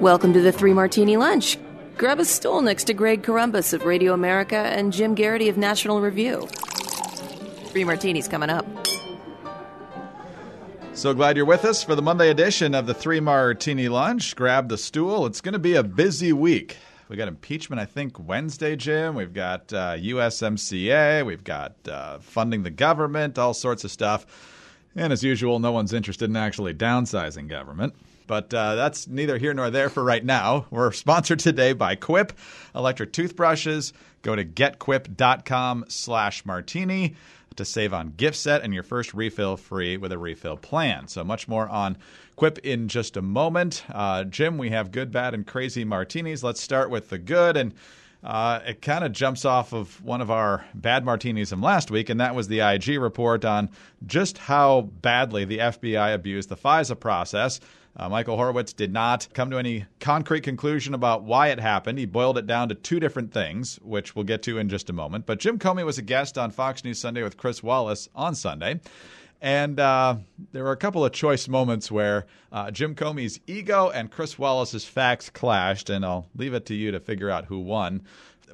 Welcome to the Three Martini Lunch. Grab a stool next to Greg Corombos of Radio America and Jim Geraghty of National Review. Three martinis coming up. So glad you're with us for the Monday edition of the Three Martini Lunch. Grab the stool. It's going to be a busy week. We got impeachment, I think, Wednesday, Jim. We've got uh, USMCA. We've got uh, funding the government, all sorts of stuff. And as usual, no one's interested in actually downsizing government. But uh, that's neither here nor there for right now. We're sponsored today by Quip electric toothbrushes. Go to getquip.com slash martini to save on gift set and your first refill free with a refill plan. So much more on Quip in just a moment. Uh, Jim, we have good, bad, and crazy martinis. Let's start with the good. And uh, it kind of jumps off of one of our bad martinis from last week, and that was the IG report on just how badly the FBI abused the FISA process. Uh, Michael Horowitz did not come to any concrete conclusion about why it happened. He boiled it down to two different things, which we'll get to in just a moment. But Jim Comey was a guest on Fox News Sunday with Chris Wallace on Sunday. And uh, there were a couple of choice moments where uh, Jim Comey's ego and Chris Wallace's facts clashed, and I'll leave it to you to figure out who won.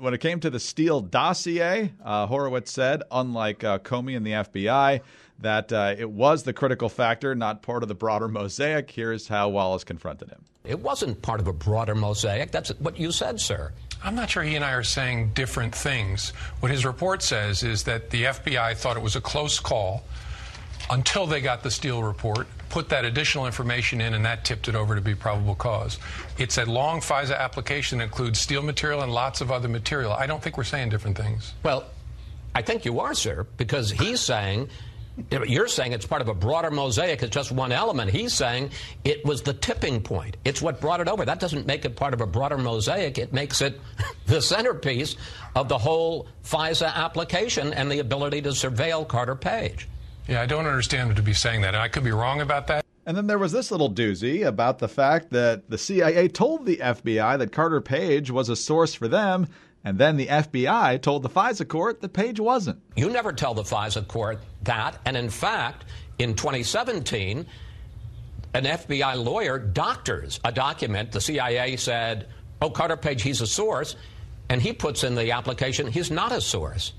When it came to the Steele dossier, uh, Horowitz said, unlike uh, Comey and the FBI, that uh, it was the critical factor, not part of the broader mosaic. Here's how Wallace confronted him. It wasn't part of a broader mosaic. That's what you said, sir. I'm not sure he and I are saying different things. What his report says is that the FBI thought it was a close call until they got the Steele report, put that additional information in, and that tipped it over to be probable cause. It's a long FISA application that includes Steele material and lots of other material. I don't think we're saying different things. Well, I think you are, sir, because he's saying you're saying it's part of a broader mosaic. It's just one element. He's saying it was the tipping point. It's what brought it over. That doesn't make it part of a broader mosaic. It makes it the centerpiece of the whole FISA application and the ability to surveil Carter Page. Yeah, I don't understand him to be saying that. I could be wrong about that. And then there was this little doozy about the fact that the CIA told the FBI that Carter Page was a source for them and then the FBI told the FISA court that Page wasn't. You never tell the FISA court that. And in fact, in 2017, an FBI lawyer doctors a document. The CIA said, oh, Carter Page, he's a source. And he puts in the application, he's not a source.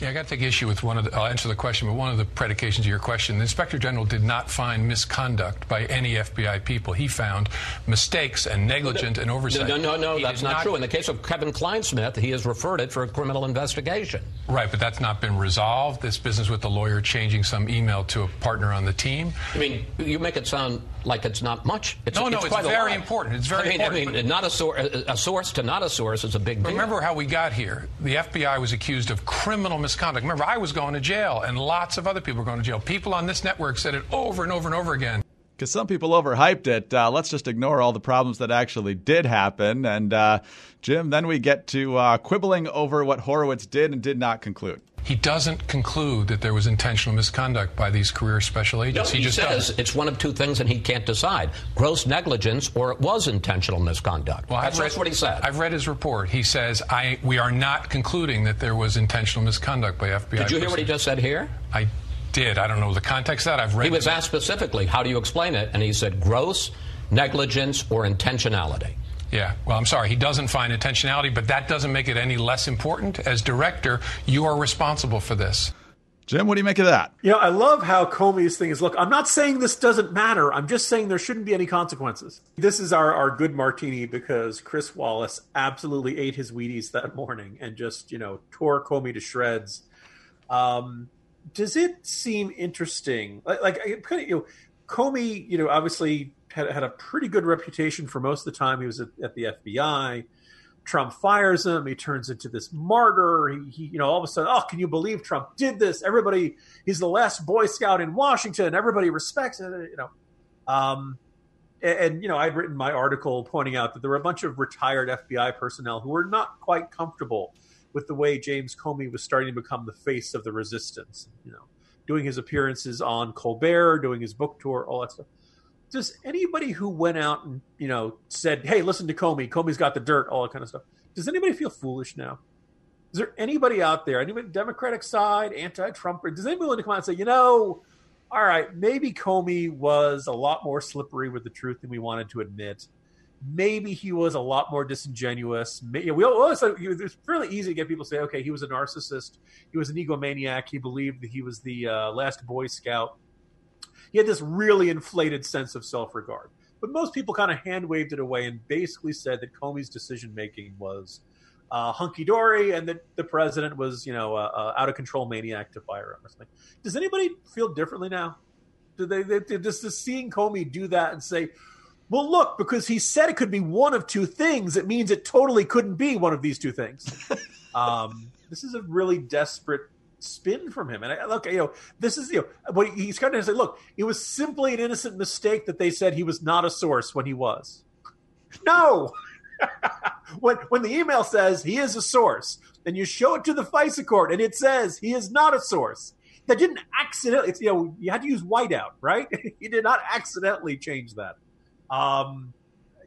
Yeah, I got to take issue with one of the, I'll answer the question, but one of the predications of your question. The Inspector General did not find misconduct by any FBI people. He found mistakes and negligent no, and oversight. No, no, no, that's not, not, true. In the case of Kevin Clinesmith, he has referred it for a criminal investigation. Right, but that's not been resolved. This business with the lawyer changing some email to a partner on the team. I mean, you make it sound like it's not much. It's, no, no, it's, it's very important. It's very I mean, important. I mean, not a, sor- a, source to not a source is a big deal. Remember how we got here? The FBI was accused of criminal misconduct. Remember, I was going to jail, and lots of other people were going to jail. People on this network said it over and over and over again. Because some people overhyped it. Uh, let's just ignore all the problems that actually did happen. And uh, Jim, then we get to uh, quibbling over what Horowitz did and did not conclude. He doesn't conclude that there was intentional misconduct by these career special agents. No, he, he just says does. it's one of two things, and he can't decide: gross negligence or it was intentional misconduct. Well, that's, read, that's what he said. I've read his report. He says I we are not concluding that there was intentional misconduct by FBI. Did you hear what he just said here? I did. I don't know the context of that. I've read. He was asked specifically, "How do you explain it?" And he said, "Gross negligence or intentionality." Yeah, well, I'm sorry. He doesn't find intentionality, but that doesn't make it any less important. As director, you are responsible for this. Jim, what do you make of that? You know, I love how Comey's thing is look, I'm not saying this doesn't matter. I'm just saying there shouldn't be any consequences. This is our, our good martini because Chris Wallace absolutely ate his Wheaties that morning and just, you know, tore Comey to shreds. Um, does it seem interesting? Like, like you know, Comey, you know, obviously had, had a pretty good reputation for most of the time he was at, at the FBI. Trump fires him. He turns into this martyr. He, he, you know, all of a sudden, oh, can you believe Trump did this? Everybody, he's the last Boy Scout in Washington. Everybody respects it. You know, um, and, and, you know, I'd written my article pointing out that there were a bunch of retired FBI personnel who were not quite comfortable with the way James Comey was starting to become the face of the resistance. You know, doing his appearances on Colbert, doing his book tour, all that stuff does anybody who went out and you know said, "Hey, listen to Comey. Comey's got the dirt," all that kind of stuff. Does anybody feel foolish now? Is there anybody out there, anybody Democratic side, anti-Trump, does anybody want to come out and say, you know, all right, maybe Comey was a lot more slippery with the truth than we wanted to admit. Maybe he was a lot more disingenuous. We also, it's fairly easy to get people to say, okay, he was a narcissist. He was an egomaniac. He believed that he was the uh, last Boy Scout. He had this really inflated sense of self regard. But most people kind of hand waved it away and basically said that Comey's decision making was uh, hunky dory, and that the president was, you know, uh, out of control maniac to fire him or something. Does anybody feel differently now? Do they, they, they just, just seeing Comey do that and say, well, look, because he said it could be one of two things, it means it totally couldn't be one of these two things. um, this is a really desperate spin from him. And I, look, you know, this is you know what he's kind of say. Look, it was simply an innocent mistake that they said he was not a source when he was. No, when when the email says he is a source, and you show it to the FISA court and it says he is not a source, that didn't accidentally. It's, you know, you had to use whiteout, right? he did not accidentally change that. Um,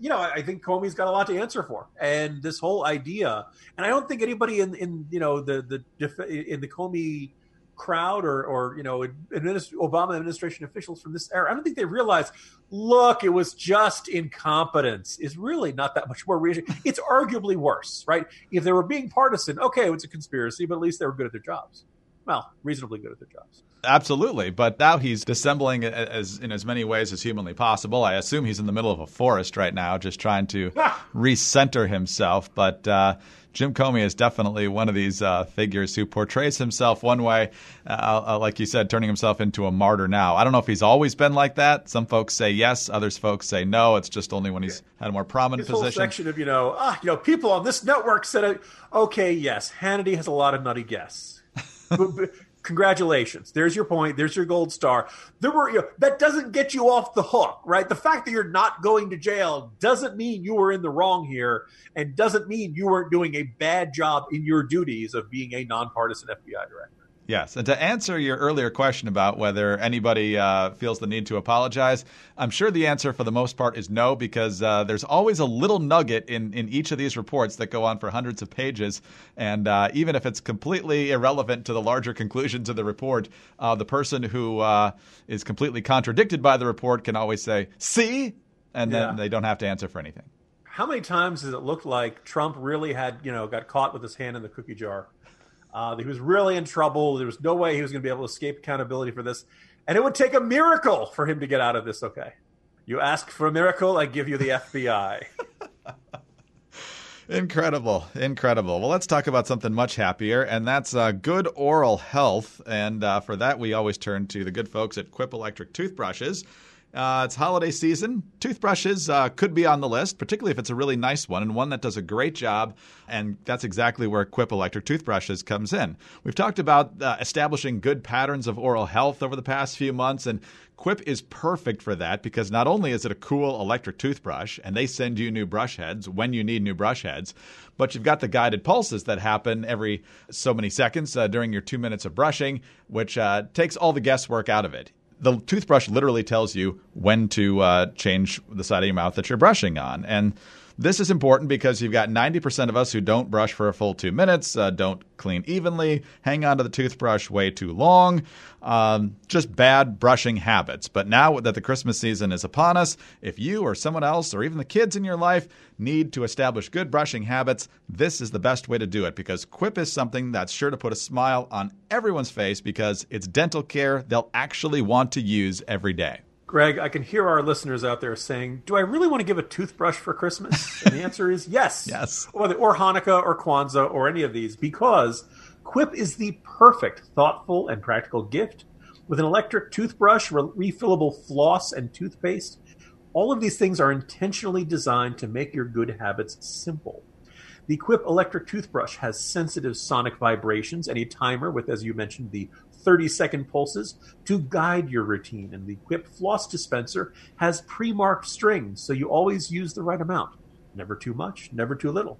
you know, I think Comey's got a lot to answer for, and this whole idea, and I don't think anybody in in you know the the in the Comey crowd or, or you know Obama administration officials from this era. I don't think they realize. Look, it was just incompetence. Is really not that much more reason. It's arguably worse, right? If they were being partisan, okay, it was a conspiracy, but at least they were good at their jobs. Well, reasonably good at their jobs. Absolutely, but now he's dissembling as in as many ways as humanly possible. I assume he's in the middle of a forest right now, just trying to recenter himself. But uh, Jim Comey is definitely one of these uh, figures who portrays himself one way, uh, uh, like you said, turning himself into a martyr now. I don't know if he's always been like that. Some folks say yes, others folks say no. It's just only when he's had a more prominent His position. Whole section of you know, ah, you know, people on this network said, okay, yes, Hannity has a lot of nutty guests. congratulations. There's your point. There's your gold star. There were you know, that doesn't get you off the hook right? The fact that you're not going to jail doesn't mean you were in the wrong here and doesn't mean you weren't doing a bad job in your duties of being a nonpartisan fbi director Yes. And to answer your earlier question about whether anybody uh, feels the need to apologize, I'm sure the answer for the most part is no, because uh, there's always a little nugget in, in each of these reports that go on for hundreds of pages. And uh, even if it's completely irrelevant to the larger conclusions of the report, uh, the person who uh, is completely contradicted by the report can always say, see? And then yeah. they don't have to answer for anything. How many times does it look like Trump really had, you know, got caught with his hand in the cookie jar? Uh, he was really in trouble. There was no way he was going to be able to escape accountability for this. And it would take a miracle for him to get out of this okay. You ask for a miracle, I give you the FBI. Incredible, incredible. Well, let's talk about something much happier, and that's uh, good oral health. And uh, for that, we always turn to the good folks at Quip Electric Toothbrushes. Uh, it's holiday season. Toothbrushes uh, could be on the list, particularly if it's a really nice one and one that does a great job. And that's exactly where Quip electric toothbrushes comes in. We've talked about uh, establishing good patterns of oral health over the past few months, and Quip is perfect for that because not only is it a cool electric toothbrush and they send you new brush heads when you need new brush heads, but you've got the guided pulses that happen every so many seconds uh, during your two minutes of brushing, which uh, takes all the guesswork out of it the toothbrush literally tells you when to uh, change the side of your mouth that you're brushing on. And this is important because you've got 90% of us who don't brush for a full two minutes, uh, don't clean evenly, hang on to the toothbrush way too long, um, just bad brushing habits. But now that the Christmas season is upon us, if you or someone else or even the kids in your life need to establish good brushing habits, this is the best way to do it because Quip is something that's sure to put a smile on everyone's face because it's dental care they'll actually want to use every day. Greg, I can hear our listeners out there saying, "Do I really want to give a toothbrush for Christmas?" And the answer is yes. yes. Or, or Hanukkah or Kwanzaa or any of these because Quip is the perfect, thoughtful, and practical gift with an electric toothbrush, refillable floss, and toothpaste. All of these things are intentionally designed to make your good habits simple. The Quip electric toothbrush has sensitive sonic vibrations and a timer with, as you mentioned, the 30 second pulses to guide your routine. And the Quip floss dispenser has pre marked strings, so you always use the right amount. Never too much, never too little.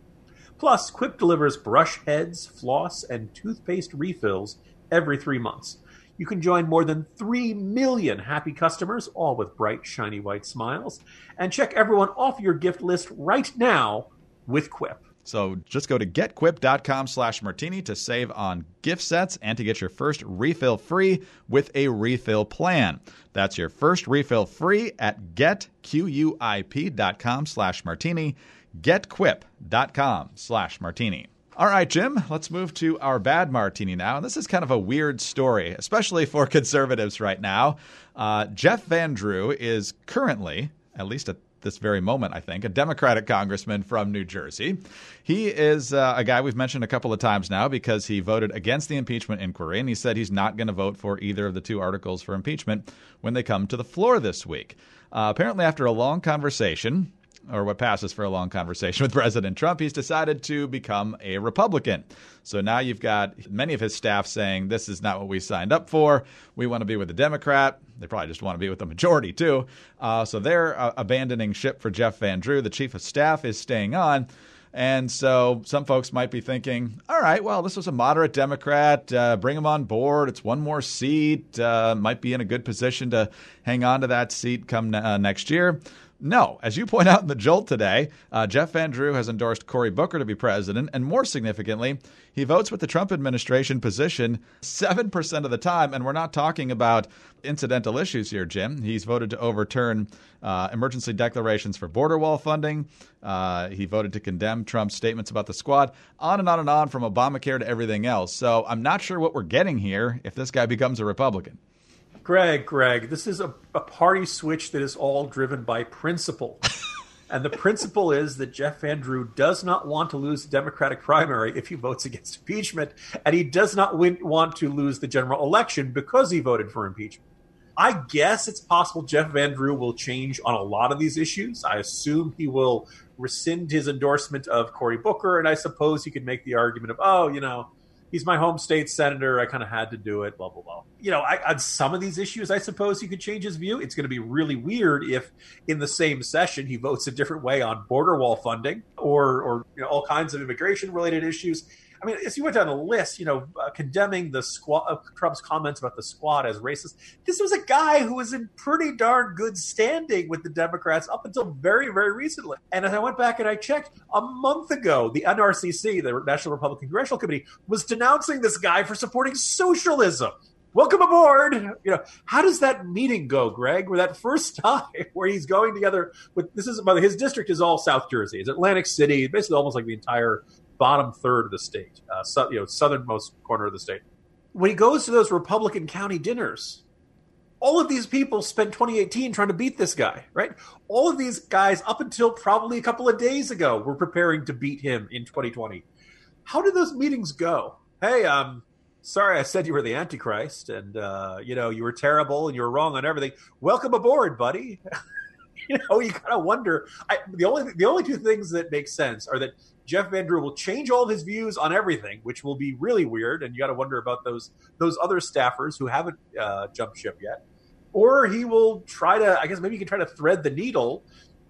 Plus, Quip delivers brush heads, floss, and toothpaste refills every three months. You can join more than 3 million happy customers, all with bright, shiny white smiles. And check everyone off your gift list right now with Quip. So just go to getquip.com slash martini to save on gift sets and to get your first refill free with a refill plan. That's your first refill free at getquip.com slash martini, getquip.com slash martini. All right, Jim, let's move to our bad martini now. And this is kind of a weird story, especially for conservatives right now. Uh, Jeff Van Drew is currently, at least at this very moment, I think, a Democratic congressman from New Jersey. He is uh, a guy we've mentioned a couple of times now because he voted against the impeachment inquiry, and he said he's not going to vote for either of the two articles for impeachment when they come to the floor this week. Uh, apparently, after a long conversation, or what passes for a long conversation with President Trump, he's decided to become a Republican. So now you've got many of his staff saying, This is not what we signed up for. We want to be with a Democrat. They probably just want to be with the majority, too. Uh, so they're uh, abandoning ship for Jeff Van Drew. The chief of staff is staying on. And so some folks might be thinking, all right, well, this was a moderate Democrat. Uh, bring him on board. It's one more seat. Uh, might be in a good position to hang on to that seat come uh, next year. No, as you point out in the Jolt today, uh, Jeff Van Drew has endorsed Cory Booker to be president, and more significantly, he votes with the Trump administration position 7% of the time. And we're not talking about incidental issues here, Jim. He's voted to overturn uh, emergency declarations for border wall funding. Uh, he voted to condemn Trump's statements about the squad, on and on and on from Obamacare to everything else. So I'm not sure what we're getting here if this guy becomes a Republican. Greg, Greg, this is a, a party switch that is all driven by principle. and the principle is that Jeff Van Drew does not want to lose the Democratic primary if he votes against impeachment, and he does not win, want to lose the general election because he voted for impeachment. I guess it's possible Jeff Van Drew will change on a lot of these issues. I assume he will rescind his endorsement of Cory Booker, and I suppose he could make the argument of, oh, you know, he's my home state senator. I kind of had to do it. Blah blah blah. You know, I, on some of these issues, I suppose he could change his view. It's going to be really weird if, in the same session, he votes a different way on border wall funding or or you know, all kinds of immigration related issues. I mean, as you went down the list, you know, uh, condemning the squad, uh, Trump's comments about the squad as racist. This was a guy who was in pretty darn good standing with the Democrats up until very, very recently. And as I went back and I checked, a month ago, the NRCC, the National Republican Congressional Committee, was denouncing this guy for supporting socialism welcome aboard. You know, how does that meeting go, Greg? Where that first time where he's going together with this is his district is all South Jersey, it's Atlantic City, basically almost like the entire bottom third of the state, uh, you know, southernmost corner of the state. When he goes to those Republican county dinners, all of these people spent 2018 trying to beat this guy, right? All of these guys, up until probably a couple of days ago, were preparing to beat him in 2020. How did those meetings go? Hey, um, sorry, I said you were the Antichrist, and uh, you know you were terrible and you were wrong on everything. Welcome aboard, buddy. you know, you kind of wonder. I, the only the only two things that make sense are that Jeff Van Drew will change all of his views on everything, which will be really weird, and you got to wonder about those those other staffers who haven't uh, jumped ship yet. Or he will try to, I guess, maybe you can try to thread the needle.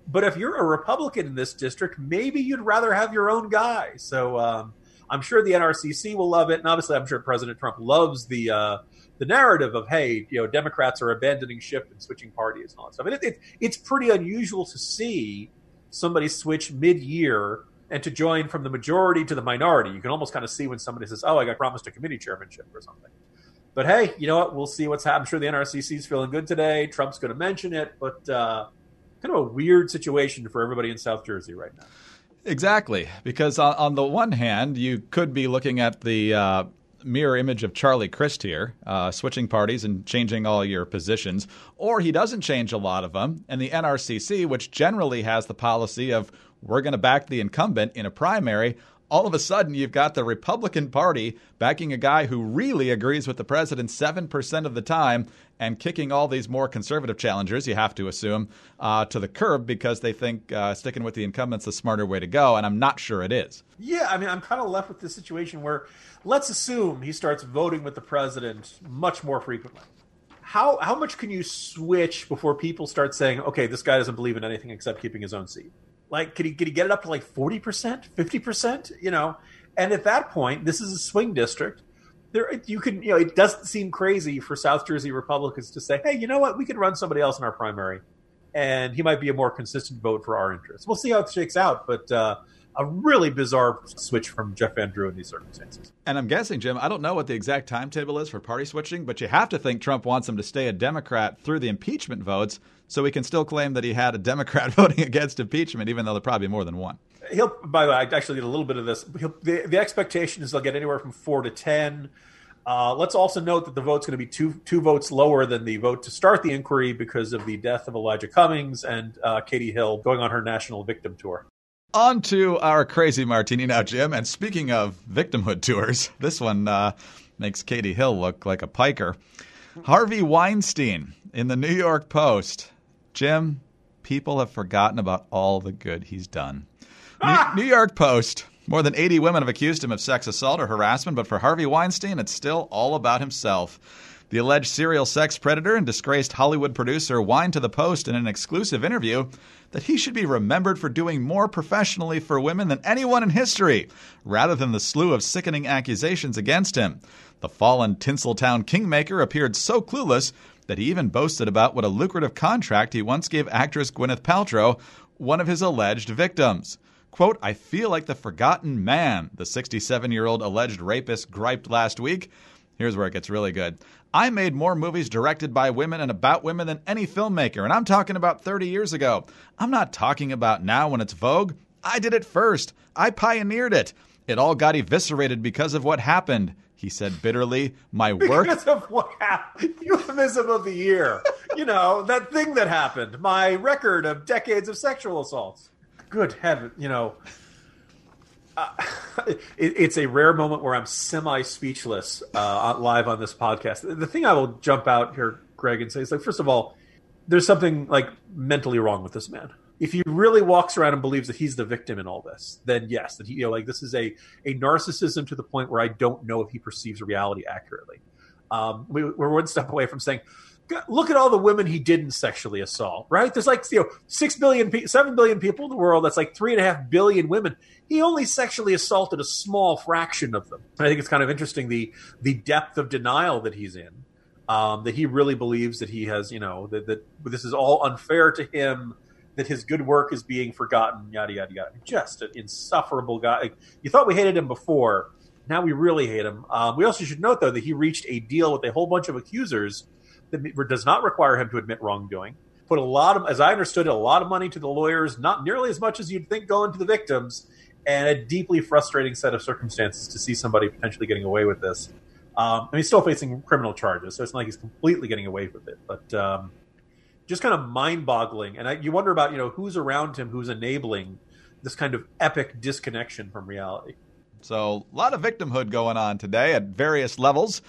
But if you're a Republican in this district, maybe you'd rather have your own guy. So um, I'm sure the NRCC will love it, and obviously, I'm sure President Trump loves the uh, the narrative of hey, you know, Democrats are abandoning ship and switching parties and all that stuff. And it, it, it's pretty unusual to see somebody switch mid year and to join from the majority to the minority. You can almost kind of see when somebody says, "Oh, I got promised a committee chairmanship or something." But hey, you know what? We'll see what's happening. I'm sure the NRCC is feeling good today. Trump's going to mention it, but uh, kind of a weird situation for everybody in South Jersey right now. Exactly, because on, on the one hand, you could be looking at the uh, mirror image of Charlie Crist here, uh, switching parties and changing all your positions, or he doesn't change a lot of them, and the NRCC, which generally has the policy of we're going to back the incumbent in a primary, all of a sudden you've got the Republican Party backing a guy who really agrees with the president 7% of the time and kicking all these more conservative challengers, you have to assume, uh, to the curb because they think uh, sticking with the incumbent's is the smarter way to go. And I'm not sure it is. Yeah, I mean, I'm kind of left with this situation where let's assume he starts voting with the president much more frequently. How, how much can you switch before people start saying, okay, this guy doesn't believe in anything except keeping his own seat? Like, could he, could he get it up to like 40%, 50%? You know, and at that point, this is a swing district. There, you can, you know, it doesn't seem crazy for South Jersey Republicans to say, hey, you know what, we could run somebody else in our primary, and he might be a more consistent vote for our interests. We'll see how it shakes out, but uh, a really bizarre switch from Jeff Van Drew in these circumstances. And I'm guessing, Jim, I don't know what the exact timetable is for party switching, but you have to think Trump wants him to stay a Democrat through the impeachment votes so he can still claim that he had a Democrat voting against impeachment, even though there'll probably be more than one. He'll, by the way, I actually did a little bit of this. The, the, expectation is they'll get anywhere from four to 10. Uh, let's also note that the vote's going to be two two votes lower than the vote to start the inquiry because of the death of Elijah Cummings and uh, Katie Hill going on her national victim tour. On to our crazy martini now, Jim. And speaking of victimhood tours, this one uh, makes Katie Hill look like a piker. Harvey Weinstein in the New York Post. Jim, people have forgotten about all the good he's done. Ah! New, New York Post. More than 80 women have accused him of sex assault or harassment, but for Harvey Weinstein, it's still all about himself. The alleged serial sex predator and disgraced Hollywood producer whined to the Post in an exclusive interview that he should be remembered for doing more professionally for women than anyone in history, rather than the slew of sickening accusations against him. The fallen Tinseltown kingmaker appeared so clueless that he even boasted about what a lucrative contract he once gave actress Gwyneth Paltrow, one of his alleged victims. Quote, I feel like the forgotten man, the 67 year old alleged rapist griped last week. Here's where it gets really good. I made more movies directed by women and about women than any filmmaker, and I'm talking about 30 years ago. I'm not talking about now when it's Vogue. I did it first. I pioneered it. It all got eviscerated because of what happened. He said bitterly, My work. Because of what happened. Euphemism of the year. you know, that thing that happened. My record of decades of sexual assaults good heaven, you know, it, it's a rare moment where I'm semi speechless uh, live on this podcast. The thing I will jump out here, Greg, and say is like, first of all, there's something like mentally wrong with this man. If he really walks around and believes that he's the victim in all this, then yes, that he, you know, like this is a a narcissism to the point where I don't know if he perceives reality accurately. Um, we, we're one step away from saying, look at all the women he didn't sexually assault, right? There's like, you know, six billion, seven billion people in the world. That's like three and a half billion women. He only sexually assaulted a small fraction of them. I think it's kind of interesting the the depth of denial that he's in. Um, that he really believes that he has, you know, that, that this is all unfair to him, that his good work is being forgotten, yada yada yada. Just an insufferable guy. You thought we hated him before. Now we really hate him. Um, we also should note, though, that he reached a deal with a whole bunch of accusers that does not require him to admit wrongdoing. Put a lot of, as I understood it, a lot of money to the lawyers, not nearly as much as you'd think going to the victims, and a deeply frustrating set of circumstances to see somebody potentially getting away with this. Um, and he's still facing criminal charges, so it's not like he's completely getting away with it. But um, just kind of mind-boggling, and I, you wonder about you know who's around him, who's enabling this kind of epic disconnection from reality. So a lot of victimhood going on today at various levels.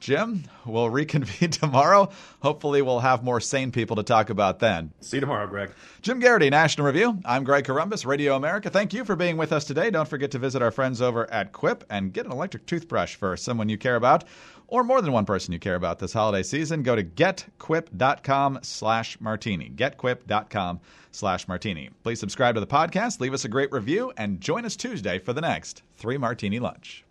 Jim, we'll reconvene tomorrow. Hopefully, we'll have more sane people to talk about then. See you tomorrow, Greg. Jim Geraghty, National Review. I'm Greg Corombos, Radio America. Thank you for being with us today. Don't forget to visit our friends over at Quip and get an electric toothbrush for someone you care about or more than one person you care about this holiday season. Go to getquip.com slash martini. Getquip.com slash martini. Please subscribe to the podcast, leave us a great review, and join us Tuesday for the next Three Martini Lunch.